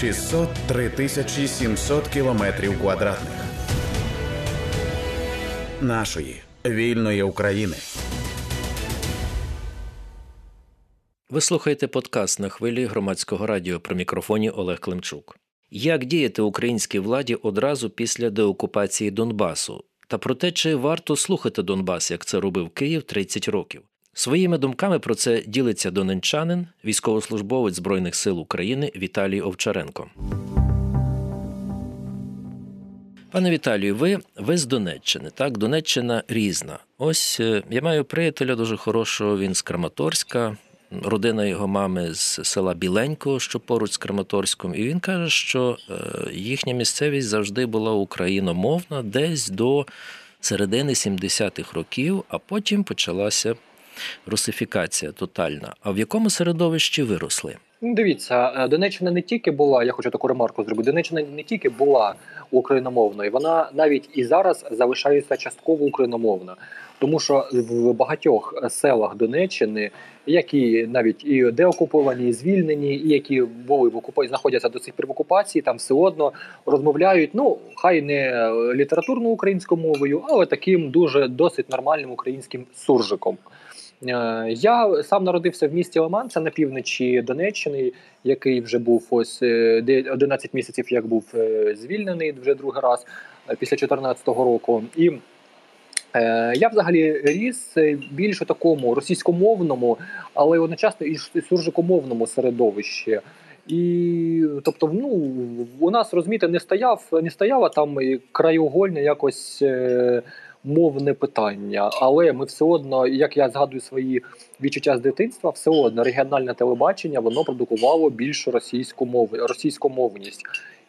603 тисячі 700 кілометрів квадратних нашої вільної України. Ви слухаєте подкаст на хвилі громадського радіо при мікрофоні Олег Климчук. Як діяти українській владі одразу після деокупації Донбасу? Та про те, чи варто слухати Донбас, як це робив Київ 30 років. Своїми думками про це ділиться донеччанин, військовослужбовець Збройних сил України Віталій Овчаренко. Пане Віталію, ви ви з Донеччини, так? Донеччина різна. Ось е, я маю приятеля дуже хорошого, він з Краматорська, родина його мами з села Біленького, що поруч з Краматорськом, і він каже, що е, їхня місцевість завжди була україномовна десь до середини 70-х років, а потім почалася русифікація тотальна. А в якому середовищі виросли? Ну, дивіться, е, Донеччина не тільки була, я хочу таку ремарку зробити. Донеччина не тільки була україномовною, вона навіть і зараз залишається частково україномовна, тому що в багатьох селах Донеччини, які навіть і деокуповані, і звільнені, і які були в окупації, знаходяться до цих пір в окупації, там все одно розмовляють. Ну хай не літературною українською мовою, але таким дуже досить нормальним українським суржиком. Е, я сам народився в місті Лиман, це на півночі Донеччини, який вже був ось 11 е, місяців, як був е, звільнений вже другий раз після 2014 року. І я взагалі ріс більш у такому російськомовному, але одночасно і суржикомовному середовищі. І тобто, ну у нас розумієте, не стояв, не стояла там краєугольне якось мовне питання, але ми все одно, як я згадую свої відчуття з дитинства, все одно регіональне телебачення воно продукувало більшу російську мову, російськомовність,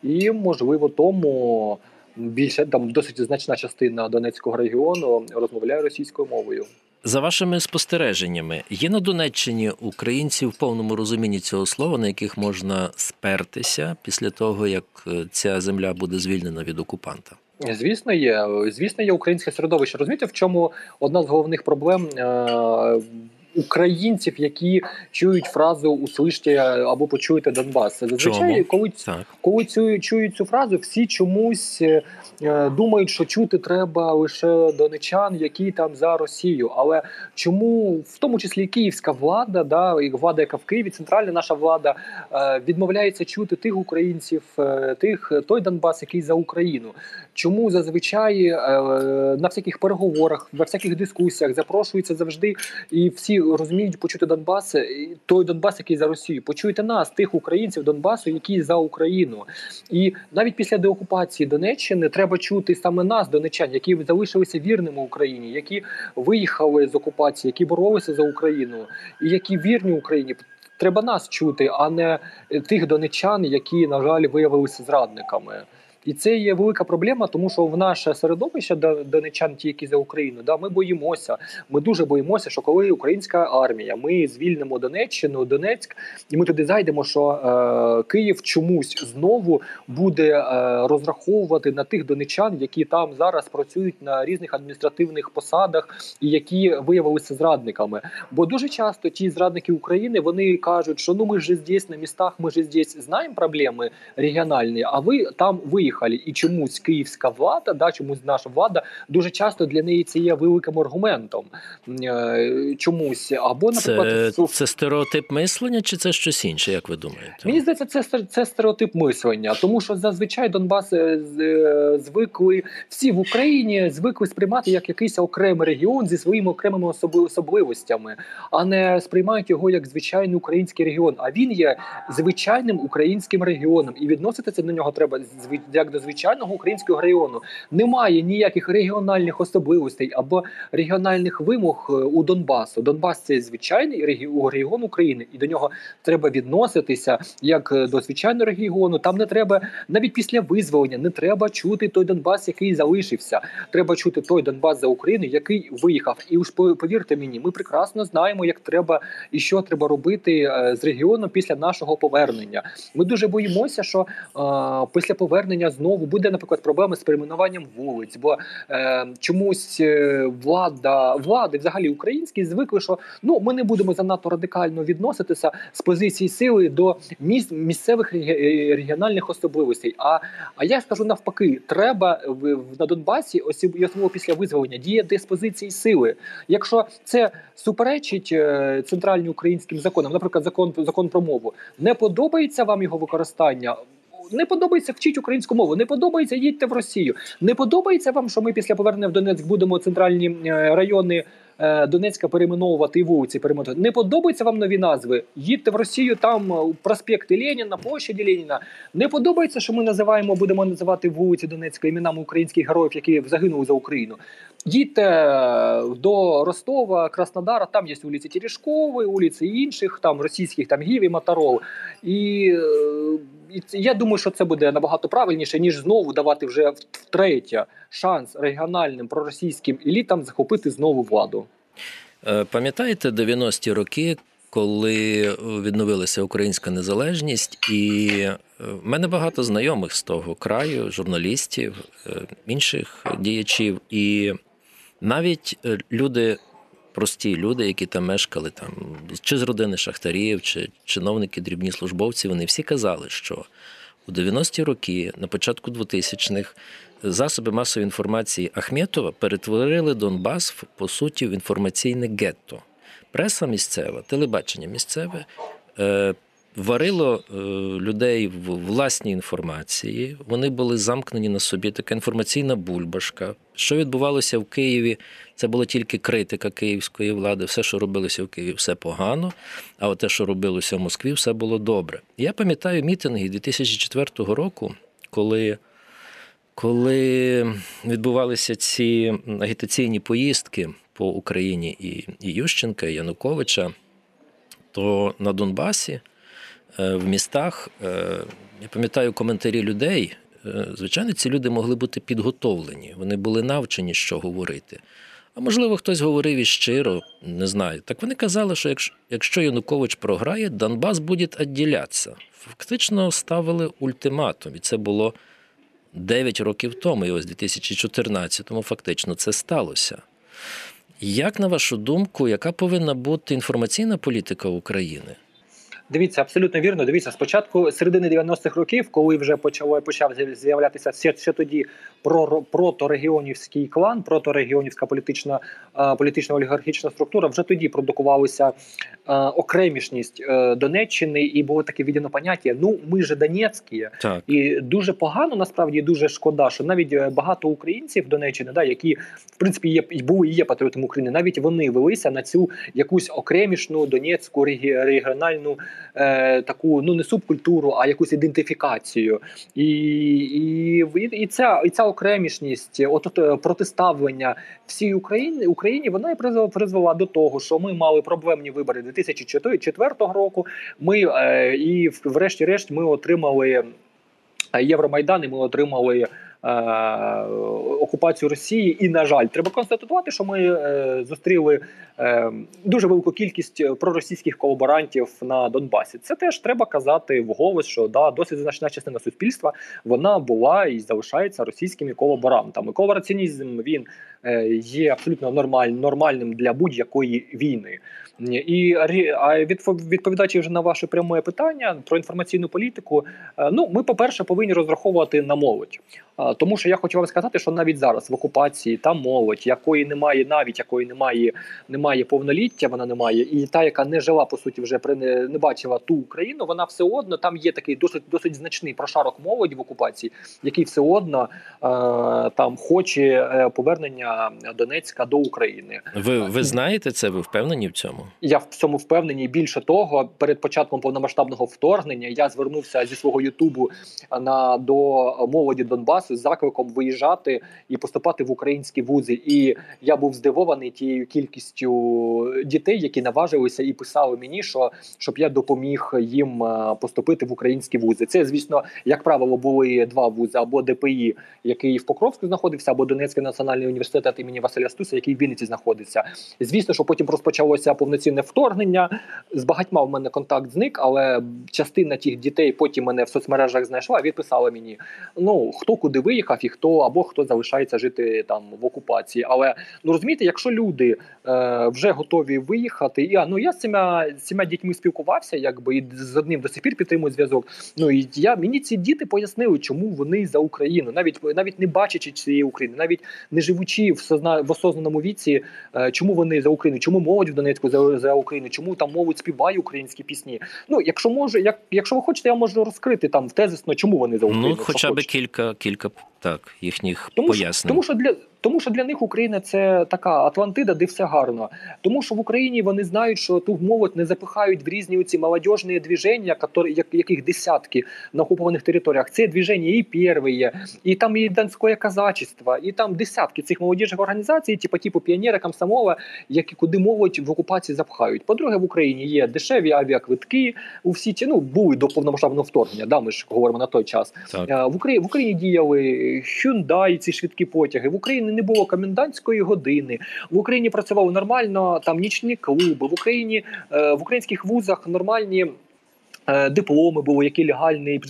і можливо тому більше там досить значна частина Донецького регіону розмовляє російською мовою. За вашими спостереженнями, є на Донеччині українці в повному розумінні цього слова, на яких можна спертися після того, як е, ця земля буде звільнена від окупанта. Звісно, є. Звісно, є українське середовище. Розумієте, в чому одна з головних проблем е, українців, які чують фразу «услышьте або почуєте Донбас. Зазвичай, коли коли цю чують цю фразу, всі чомусь е, думають, що чути треба лише донечан, які там за Росію. Але чому в тому числі київська влада, да і влада, яка в Києві, центральна наша влада е, відмовляється чути тих українців, е, тих той Донбас, який за Україну. Чому зазвичай е, на всяких переговорах, на всяких дискусіях запрошуються завжди і всі розуміють почути Донбас, той Донбас, який за Росію. Почуйте нас, тих українців Донбасу, які за Україну. І навіть після деокупації Донеччини треба чути саме нас, донечан, які залишилися вірними Україні, які виїхали з окупації, які боролися за Україну, і які вірні Україні. Треба нас чути, а не тих донечан, які на жаль виявилися зрадниками. І це є велика проблема, тому що в наше середовище донечан, ті, які за Україну, да, ми боїмося. Ми дуже боїмося, що коли українська армія, ми звільнимо Донеччину, Донецьк, і ми туди зайдемо, що е, Київ чомусь знову буде е, розраховувати на тих донечан, які там зараз працюють на різних адміністративних посадах і які виявилися зрадниками. Бо дуже часто ті зрадники України вони кажуть, що ну ми ж здесь на містах, ми ж здесь знаємо проблеми регіональні, а ви там виїхали виїхали, і чомусь київська влада, да чомусь наша влада дуже часто для неї це є великим аргументом. Е, чомусь або наприклад, це, це стереотип мислення, чи це щось інше, як ви думаєте? Мені здається, це це стереотип мислення, тому що зазвичай Донбас е, е, звикли всі в Україні звикли сприймати як якийсь окремий регіон зі своїми окремими особливостями, а не сприймають його як звичайний український регіон. А він є звичайним українським регіоном, і відноситися до нього треба як до звичайного українського регіону. Немає ніяких регіональних особливостей або регіональних вимог е, у Донбасу. Донбас це звичайний регіон України, і до нього треба відноситися як е, до звичайного регіону. Там не треба навіть після визволення, не треба чути той Донбас, який залишився. Треба чути той Донбас за Україну, який виїхав. І уж повірте мені, ми прекрасно знаємо, як треба і що треба робити е, з регіоном після нашого повернення. Ми дуже боїмося, що а, після повернення знову буде, наприклад, проблеми з перейменуванням вулиць, бо е, чомусь е, влада влади, взагалі українські, звикли, що ну ми не будемо занадто радикально відноситися з позиції сили до міст місцевих регіональних особливостей. А а я скажу навпаки, треба в на Донбасі, особливо після визволення, діяти з позиції сили. Якщо це суперечить е, центральним українським законам, наприклад, закон закон про мову, не подобається вам його використання. Не подобається вчить українську мову, не подобається їдьте в Росію. Не подобається вам, що ми після повернення в Донецьк будемо центральні е, райони Е, Донецька перейменовувати і вулиці перейменувати. Не подобаються вам нові назви? Їдьте в Росію, там е, проспекти Леніна, площаді Леніна. Не подобається, що ми називаємо, будемо називати вулиці Донецька іменами українських героїв, які загинули за Україну. Їдьте до Ростова, Краснодара, там є вулиці Терешкової, вулиці інших, там російських, там Гіві, Моторол. І і я думаю, що це буде набагато правильніше, ніж знову давати вже втретє шанс регіональним проросійським елітам захопити знову владу. Е, пам'ятаєте 90-ті роки, коли відновилася українська незалежність, і е, в мене багато знайомих з того краю, журналістів, е, інших діячів, і навіть люди. Прості люди, які там мешкали, там чи з родини шахтарів, чи чиновники, дрібні службовці, вони всі казали, що у 90-ті роки, на початку 2000-х, засоби масової інформації Ахметова перетворили Донбас по суті в інформаційне гетто. Преса місцева, телебачення місцеве. Е, варило е, людей в власній інформації. Вони були замкнені на собі. Така інформаційна бульбашка. Що відбувалося в Києві? Це була тільки критика київської влади. Все, що робилося в Києві, все погано. А от те, що робилося в Москві, все було добре. Я пам'ятаю мітинги 2004 року, коли. Коли відбувалися ці агітаційні поїздки по Україні і і Ющенка, і Януковича, то на Донбасі Е, в містах. Е, я пам'ятаю коментарі людей. Е, звичайно, ці люди могли бути підготовлені, вони були навчені, що говорити. А можливо, хтось говорив і щиро, не знаю. Так вони казали, що якщо якщо Янукович програє, Донбас буде відділятися. Фактично ставили ультиматум, і це було 9 років тому, і ось у 2014-му фактично це сталося. Як на вашу думку, яка повинна бути інформаційна політика України? Дивіться, абсолютно вірно. Дивіться, спочатку середини 90-х років, коли вже почало почав з'являтися ще, ще тоді про проторегіонівський клан, проторегіонівська політична політична олігархічна структура, вже тоді продукувалися окремішність е, Донеччини, і було таке віддано поняття. Ну ми ж Донецькі, так. і дуже погано насправді дуже шкода, що навіть е, багато українців Донеччини, да, які в принципі є були і є патріотами України, навіть вони велися на цю якусь окремішну Донецьку регіональну е, таку ну не субкультуру, а якусь ідентифікацію, і і, і, ця і ця окремішність, от, е, протиставлення всій Україні Україні, вона і призвела до того, що ми мали проблемні вибори 2004 року. Ми е, і врешті-решт ми отримали е, Євромайдан, і ми отримали. Е, окупацію Росії, і на жаль, треба констатувати, що ми е, зустріли е, дуже велику кількість проросійських колаборантів на Донбасі. Це теж треба казати вголос, що да, досить значна частина суспільства вона була і залишається російськими колаборантами. Колабораціонізм він є абсолютно нормаль, нормальним для будь-якої війни. І відповідаючи вже на ваше пряме питання про інформаційну політику, ну ми, по перше, повинні розраховувати на молодь. Тому що я хочу вам сказати, що навіть зараз в окупації та молодь, якої немає, навіть якої немає, немає повноліття, вона немає, і та, яка не жила по суті, вже не, не бачила ту Україну, вона все одно там є такий досить досить значний прошарок молоді в окупації, який все одно е, там хоче е, повернення Донецька до України. Ви ви знаєте це? Ви впевнені в цьому? Я в цьому впевнений. Більше того, перед початком повномасштабного вторгнення я звернувся зі свого Ютубу на до молоді Донбасу закликом виїжджати і поступати в українські вузи. І я був здивований тією кількістю дітей, які наважилися і писали мені, що щоб я допоміг їм е, поступити в українські вузи. Це, звісно, як правило, були два вузи або ДПІ, який в Покровську знаходився, або Донецький національний університет імені Василя Стуса, який в Вінниці знаходиться. Звісно, що потім розпочалося повноцінне вторгнення. З багатьма в мене контакт зник, але частина тих дітей потім мене в соцмережах знайшла. Відписали мені: ну хто куди виїхав, і хто або хто залишається жити там в окупації. Але ну розумієте, якщо люди е, вже готові виїхати, я ну я з цими, з цими дітьми спілкувався, якби і з одним до сих пір підтримую зв'язок. Ну і я мені ці діти пояснили, чому вони за Україну, навіть навіть не бачачи цієї України, навіть не живучи в созна в осознаному віці, е, чому вони за Україну, чому молодь в Донецьку за, за Україну, чому там молодь співає українські пісні. Ну, якщо може, як якщо ви хочете, я можу розкрити там тезисно, чому вони за Україну. Ну, хоча б кілька кілька так їхніх тому, пояснень. Тому що для тому, що для них Україна це така Атлантида, де все гарно. Тому що в Україні вони знають, що ту молодь не запихають в різні ці молодіжні движення, яких десятки на окупованих територіях. Це движення і перше, і там і Донське казачество, і там десятки цих молодіжних організацій, типу типу піонера, комсомола, які куди молодь в окупації запхають. По-друге, в Україні є дешеві авіаквитки. У всі ті ну були до повномасштабного вторгнення. Да, ми ж говоримо на той час. Так. В Україні в Україні діяли Hyundai, ці швидкі потяги. В Україні не було комендантської години. В Україні працював нормально там нічні клуби. В Україні е, в українських вузах нормальні. Е, дипломи були, які легальні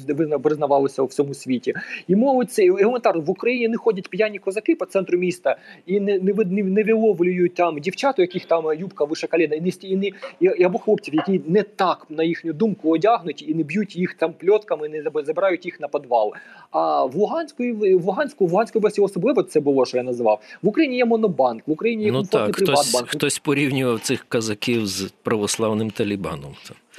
признавалися у всьому світі, і молодь це елементарно в Україні не ходять п'яні козаки по центру міста і не не, не, не виловлюють там дівчат, у яких там юбка вище коліна, і не і, не, і або хлопців, які не так на їхню думку одягнуті і не б'ють їх там пльотками, не забирають їх на підвал. А в Луганську в Луганську в Луганській області особливо це було, що я називав в Україні. Є монобанк, в Україні є ну, так, хтось, хтось порівнював цих казаків з православним талібаном.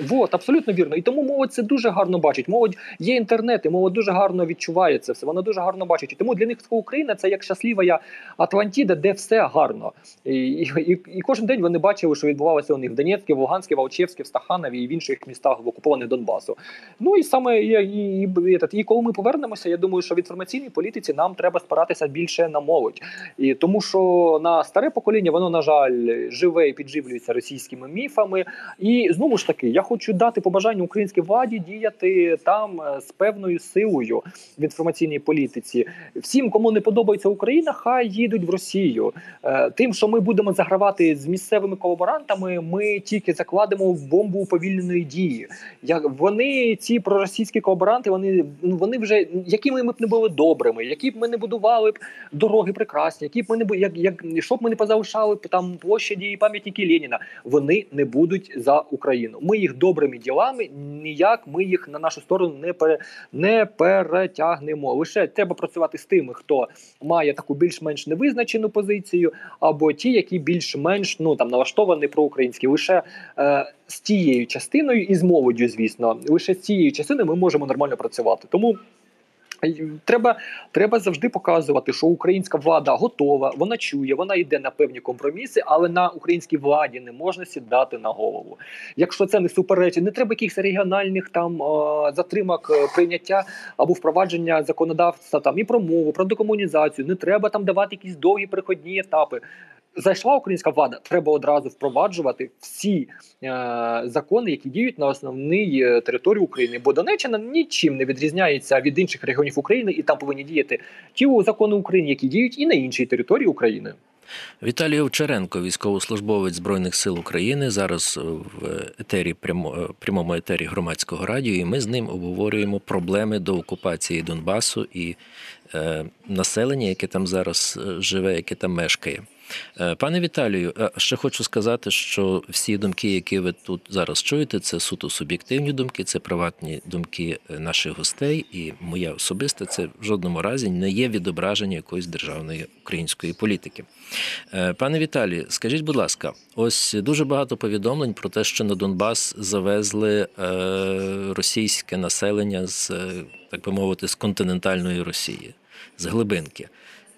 Вот, абсолютно вірно. І тому молодь це дуже гарно бачить. Молодь є інтернет, і молодь дуже гарно відчуває це все. Вона дуже гарно бачить. І тому для них Україна це як щаслива Атлантіда, де все гарно. І, і, і кожен день вони бачили, що відбувалося у них в Донецьку, в Луганській, в Алчевській, в Стаханові і в інших містах в окупованих Донбасу. Ну і саме і, і, і коли ми повернемося, я думаю, що в інформаційній політиці нам треба спиратися більше на молодь. І тому що на старе покоління воно, на жаль, живе і підживлюється російськими міфами. І знову ж таки, я хочу дати побажання українській владі діяти там е, з певною силою в інформаційній політиці. Всім, кому не подобається Україна, хай їдуть в Росію. Е, тим, що ми будемо загравати з місцевими колаборантами, ми тільки закладемо бомбу уповільненої дії. Як вони, ці проросійські колаборанти, вони вони вже якими ми б не були добрими, які б ми не будували б дороги прекрасні, які б ми не як, як щоб ми не позалишали б там площаді і пам'ятники Леніна. Вони не будуть за Україну. Ми їх добрими ділами ніяк ми їх на нашу сторону не пере, не перетягнемо. Лише треба працювати з тими, хто має таку більш-менш невизначену позицію, або ті, які більш-менш ну там налаштовані проукраїнські. Лише е, з тією частиною і з молоддю, звісно, лише з цією частиною ми можемо нормально працювати. Тому. Треба треба завжди показувати, що українська влада готова, вона чує, вона йде на певні компроміси, але на українській владі не можна сідати на голову. Якщо це не суперечить, не треба якихось регіональних там затримок е, прийняття або впровадження законодавства там і про мову, про декомунізацію. Не треба там давати якісь довгі приходні етапи зайшла українська влада, треба одразу впроваджувати всі е, закони, які діють на основній е, території України. Бо Донеччина нічим не відрізняється від інших регіонів України, і там повинні діяти ті закони України, які діють і на іншій території України. Віталій Овчаренко, військовослужбовець збройних сил України, зараз в етері прямо, прямому етері громадського радіо. І ми з ним обговорюємо проблеми до окупації Донбасу і е, населення, яке там зараз е, живе, яке там мешкає. Е, пане Віталію, е, ще хочу сказати, що всі думки, які ви тут зараз чуєте, це суто суб'єктивні думки, це приватні думки е, наших гостей, і моя особиста це в жодному разі не є відображення якоїсь державної української політики. Пане Віталію, скажіть, будь ласка, ось дуже багато повідомлень про те, що на Донбас завезли російське населення з так би мовити з континентальної Росії, з глибинки.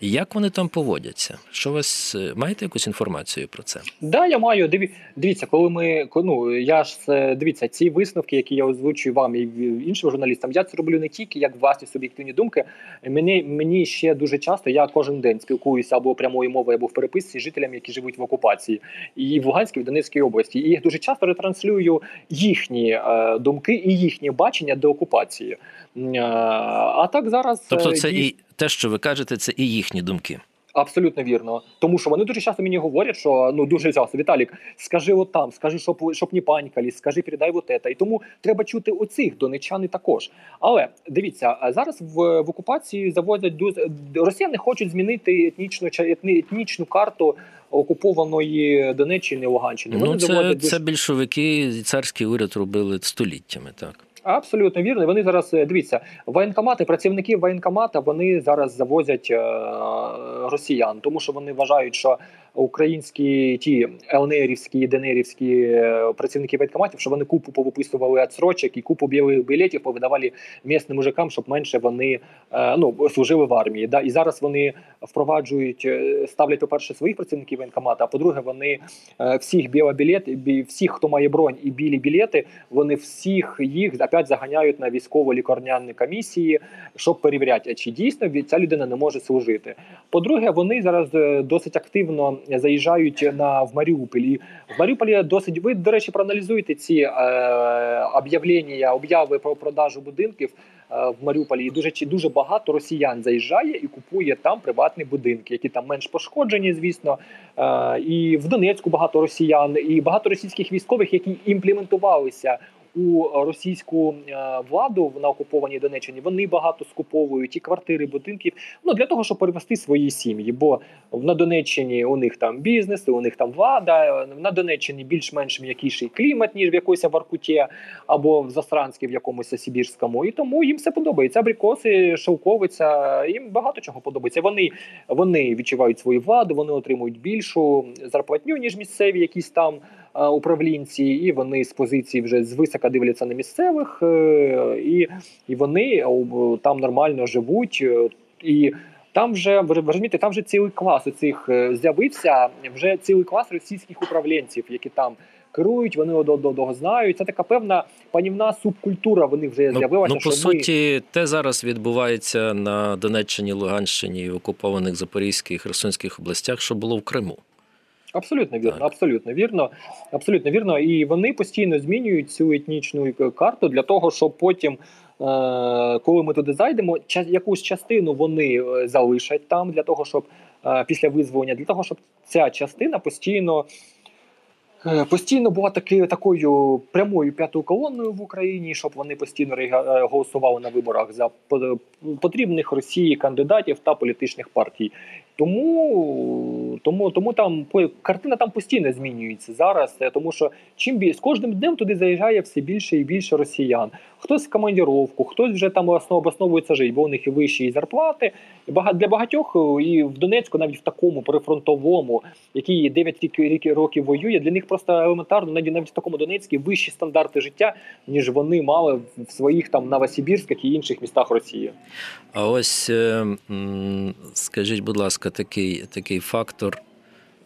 Як вони там поводяться? Що у вас е, маєте якусь інформацію про це? Да, я маю. Диві, дивіться, коли ми ну я ж дивіться, ці висновки, які я озвучую вам і іншим журналістам, я це роблю не тільки як власні суб'єктивні думки. Мені мені ще дуже часто я кожен день спілкуюся або прямою мовою, або в переписці з жителями, які живуть в окупації, і в Луганській, і в Донецькій області. І їх дуже часто ретранслюю їхні е, думки і їхнє бачення до окупації. Е, а так зараз тобто, е, це і те, що ви кажете, це і їхні думки. Абсолютно вірно, тому що вони дуже часто мені говорять, що ну дуже часто Віталік, скажи от там, скажи, щоб щоб не панькалі, скажи, передай вот это. І тому треба чути оцих донечани також. Але дивіться, зараз в, в окупації завозять дуже росіяни хочуть змінити етнічну етнічну карту окупованої Донеччини Луганщини. Вони ну, це, завозять це більшовики і царський уряд робили століттями, так. Абсолютно вірно. Вони зараз е, дивіться, воєнкомати, працівники воєнкомата вони зараз завозять е, росіян, тому що вони вважають, що українські ті ЛНРівські, ДНРівські е, працівники воєнкоматів, що вони купу повиписували відсрочок і купу білих білетів повидавали місним мужикам, щоб менше вони ну служили в армії. Да, і зараз вони впроваджують, ставлять по перше своїх працівників воєнкомата, а по-друге, вони всіх біла білет, всіх, хто має бронь і білі білети, вони всіх їх опять заганяють на військово-лікарняні комісії, щоб перевіряти, чи дійсно ця людина не може служити. По-друге, вони зараз е, досить активно заїжджають на в Маріуполі. В Маріуполі досить ви до речі, проаналізуєте ці е, об'явлення, обяви про продажу будинків. Е, в Маріуполі і дуже дуже багато росіян заїжджає і купує там приватні будинки, які там менш пошкоджені, звісно. Е, і в Донецьку багато росіян, і багато російських військових, які імплементувалися у російську е, владу на окупованій Донеччині вони багато скуповують і квартири, будинків ну для того, щоб перевести свої сім'ї. Бо на Донеччині у них там бізнес, у них там влада. На Донеччині більш-менш м'якіший клімат, ніж в якоїсь Варкуті або в Засранській, в якомусь Сибірському. І тому їм все подобається. Абрикоси, шовковиця, їм багато чого подобається. Вони вони відчувають свою владу, вони отримують більшу зарплатню ніж місцеві, якісь там управлінці, і вони з позиції вже звисока дивляться на місцевих, е, і і вони там нормально живуть. Е, і там вже ви розумієте, там вже цілий клас у цих е, з'явився вже цілий клас російських управлінців, які там керують, вони одного одного знають. Це така певна панівна субкультура. Вони вже ну, з'явилася. Ну, по суті, ми... те зараз відбувається на Донеччині, Луганщині, в окупованих Запорізьких і Херсонських областях, що було в Криму. Абсолютно вірно, так. абсолютно вірно, абсолютно вірно. І вони постійно змінюють цю етнічну карту для того, щоб потім, е, коли ми туди зайдемо, якусь частину вони е, залишать там для того, щоб е, після визволення, для того, щоб ця частина постійно. Постійно була таки такою прямою п'ятою колонною в Україні, щоб вони постійно голосували на виборах за потрібних Росії кандидатів та політичних партій. Тому тому, тому там картина там постійно змінюється зараз, е, тому що чим більше з кожним днем туди заїжджає все більше і більше росіян. Хтось в командіровку, хтось вже там обосновується жить, бо у них і вищі і зарплати. Для багатьох е, і в Донецьку, навіть в такому прифронтовому, який 9 років воює, для них просто елементарно, навіть навіть в такому Донецьку вищі стандарти життя, ніж вони мали в своїх там Новосибірських і інших містах Росії. А ось е, скажіть, будь ласка, такий, такий фактор.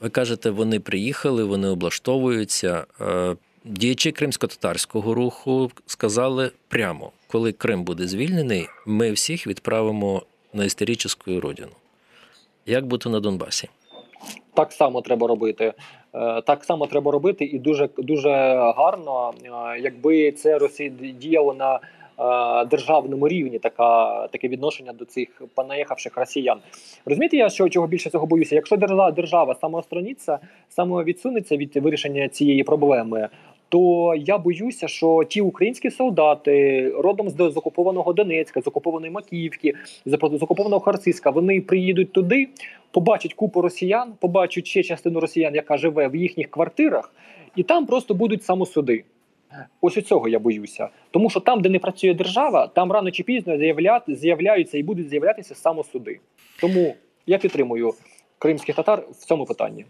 Ви кажете, вони приїхали, вони облаштовуються. Е, діячі кримсько-татарського руху сказали прямо, коли Крим буде звільнений, ми всіх відправимо на історичну родину. Як бути на Донбасі? Так само треба робити. Е, так само треба робити, і дуже дуже гарно, якби це Росія діяло на Е, державному рівні така таке відношення до цих понаїхавших росіян. Розумієте, я що чого більше цього боюся? Якщо держава держава самоостраніться, самовідсунеться від вирішення цієї проблеми. То я боюся, що ті українські солдати родом з окупованого Донецька, з окупованої Макіївки, з окупованого Харциска, вони приїдуть туди, побачать купу росіян, побачать ще частину росіян, яка живе в їхніх квартирах, і там просто будуть самосуди. Ось цього я боюся. Тому що там, де не працює держава, там рано чи пізно з'являються і будуть з'являтися самосуди. Тому я підтримую кримських татар в цьому питанні.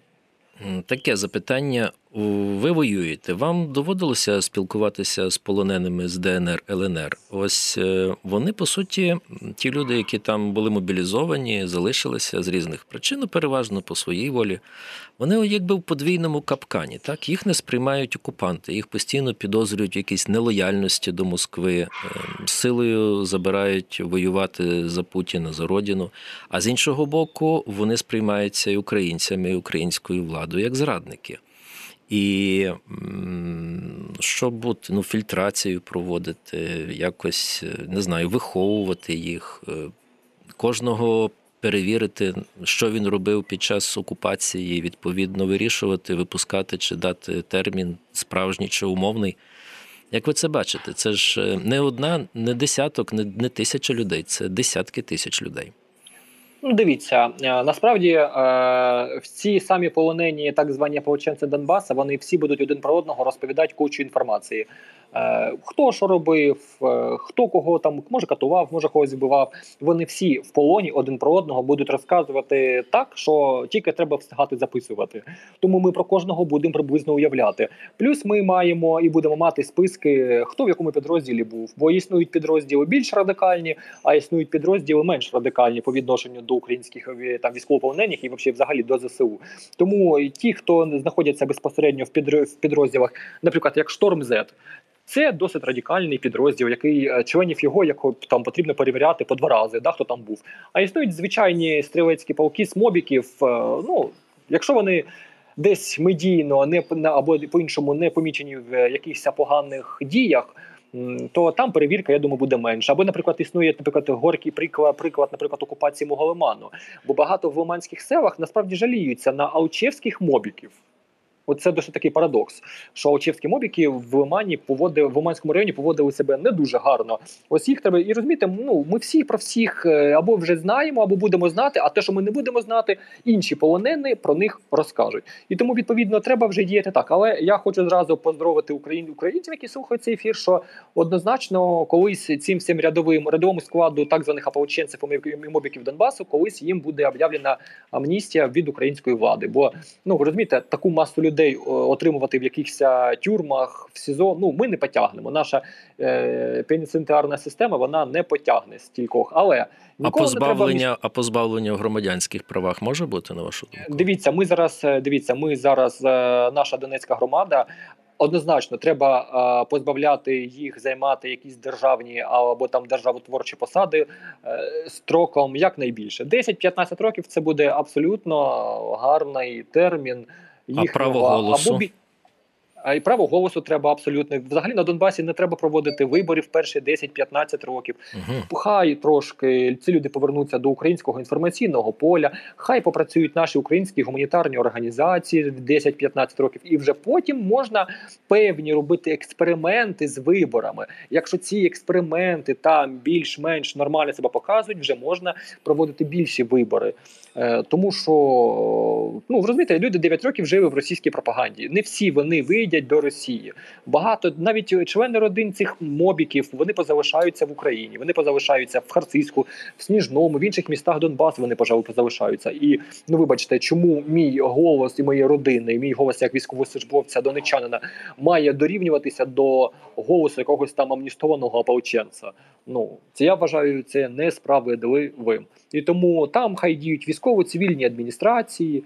Таке запитання ви воюєте. Вам доводилося спілкуватися з полоненими з ДНР ЛНР. Ось е, вони по суті, ті люди, які там були мобілізовані, залишилися з різних причин, переважно по своїй волі. Вони якби в подвійному капкані. Так їх не сприймають окупанти, їх постійно підозрюють в якійсь нелояльності до Москви, е, силою забирають воювати за Путіна за родину. А з іншого боку, вони сприймаються і українцями, і українською владою як зрадники. І щоб бути, ну, фільтрацію проводити, якось не знаю, виховувати їх, е, кожного перевірити, що він робив під час окупації, відповідно вирішувати, випускати чи дати термін справжній чи умовний. Як ви це бачите, це ж е, не одна, не десяток, не, не тисяча людей, це десятки тисяч людей. Ну, дивіться, е, насправді всі ці самі полонені, так звані ополченці Донбаса, вони всі будуть один про одного розповідати кучу інформації. Е, хто що робив, хто кого там може катував, може когось вбивав. Вони всі в полоні один про одного будуть розказувати так, що тільки треба встигати записувати. Тому ми про кожного будемо приблизно уявляти. Плюс ми маємо і будемо мати списки, хто в якому підрозділі був, бо існують підрозділи більш радикальні, а існують підрозділи менш радикальні по відношенню до українських е, там військовополонених і взагалі, взагалі до ЗСУ. Тому ті, хто знаходяться безпосередньо в підрозділах, наприклад, як Шторм Зет. Це досить радикальний підрозділ, який е, членів його як там потрібно перевіряти по два рази, да, хто там був. А існують звичайні стрілецькі полки смобіків. Е, ну, якщо вони десь медійно не або по іншому не помічені в якихось поганих діях то там перевірка, я думаю, буде менше. Або, наприклад, існує наприклад, горький приклад, приклад, наприклад, окупації мого лиману. Бо багато в лиманських селах насправді жаліються на алчевських мобіків. Оце досить такий парадокс, що Очевські мобіки в Лимані поводили в Лиманському районі поводили себе не дуже гарно. Ось їх треба і розуміти. Ну ми всі про всіх е, або вже знаємо, або будемо знати. А те, що ми не будемо знати, інші полонені про них розкажуть. І тому відповідно треба вже діяти так. Але я хочу зразу поздоровити україн... українців, які слухають цей ефір. Що однозначно, колись цим всім рядовим рядовому складу так званих ополченців і мобіків Донбасу, колись їм буде об'явлена амністія від української влади. Бо ну розумієте, таку масу людей людей отримувати в якихось тюрмах в СІЗО. Ну ми не потягнемо. Наша е, пенітенціарна система вона не потягне стількох. Але а позбавлення, треба... а позбавлення в громадянських правах може бути на вашу думку? Дивіться, ми зараз е, дивіться. Ми зараз е, наша Донецька громада. Однозначно, треба а, позбавляти їх займати якісь державні або там державотворчі посади а, строком якнайбільше. 10-15 років це буде абсолютно гарний термін їх а право голосу? або а і право голосу треба абсолютно. Взагалі на Донбасі не треба проводити виборів перші 10-15 років. Угу. Хай трошки ці люди повернуться до українського інформаційного поля. Хай попрацюють наші українські гуманітарні організації 10-15 років, і вже потім можна певні робити експерименти з виборами. Якщо ці експерименти там більш-менш нормально себе показують, вже можна проводити більші вибори. Е, тому що ну розумієте, люди 9 років жили в російській пропаганді. Не всі вони вийдять до Росії. Багато навіть члени родин цих мобіків вони позалишаються в Україні. Вони позалишаються в Харцизьку, в Сніжному, в інших містах Донбасу. Вони пожалуй, позалишаються. І ну вибачте, чому мій голос і моєї родини, і мій голос як військовослужбовця донечанина має дорівнюватися до голосу якогось там амністованого ополченця. Ну це я вважаю це несправедливим. І тому там хай діють військово-цивільні адміністрації,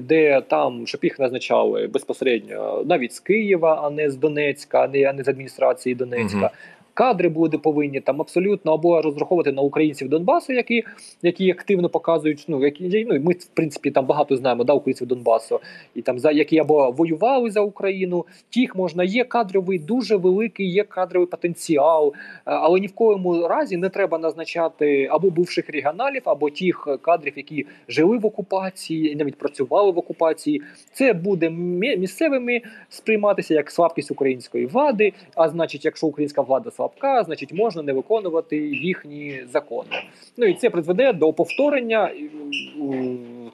де там, щоб їх назначали безпосередньо навіть з Києва, а не з Донецька, а не з адміністрації Донецька кадри буде повинні там абсолютно або розраховувати на українців Донбасу, які які активно показують. Ну які ну ми в принципі там багато знаємо да, українців Донбасу, і там за які або воювали за Україну. Тих можна є кадровий, дуже великий, є кадровий потенціал, е, але ні в коєму разі не треба назначати або бувших регіоналів, або тих кадрів, які жили в окупації, навіть працювали в окупації. Це буде місцевими сприйматися як слабкість української влади. А значить, якщо українська влада слабка, слабка, значить можна не виконувати їхні закони. Ну і це призведе до повторення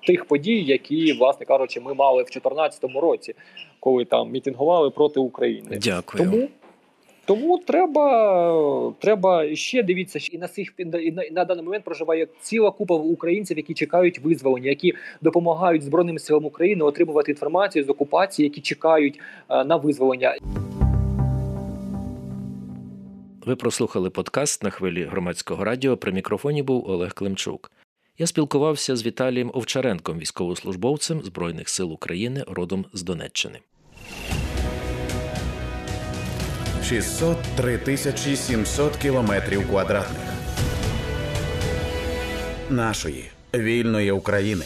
тих подій, які, власне кажучи, ми мали в 2014 році, коли там мітингували проти України. Дякую. Тому тому треба, треба ще дивіться, і на цих і на, і на, і на даний момент проживає ціла купа українців, які чекають визволення, які допомагають Збройним силам України отримувати інформацію з окупації, які чекають е, на визволення. Ви прослухали подкаст на хвилі громадського радіо. При мікрофоні був Олег Климчук. Я спілкувався з Віталієм Овчаренком, військовослужбовцем Збройних сил України, родом з Донеччини. 603 тисячі 700 кілометрів квадратних нашої вільної України.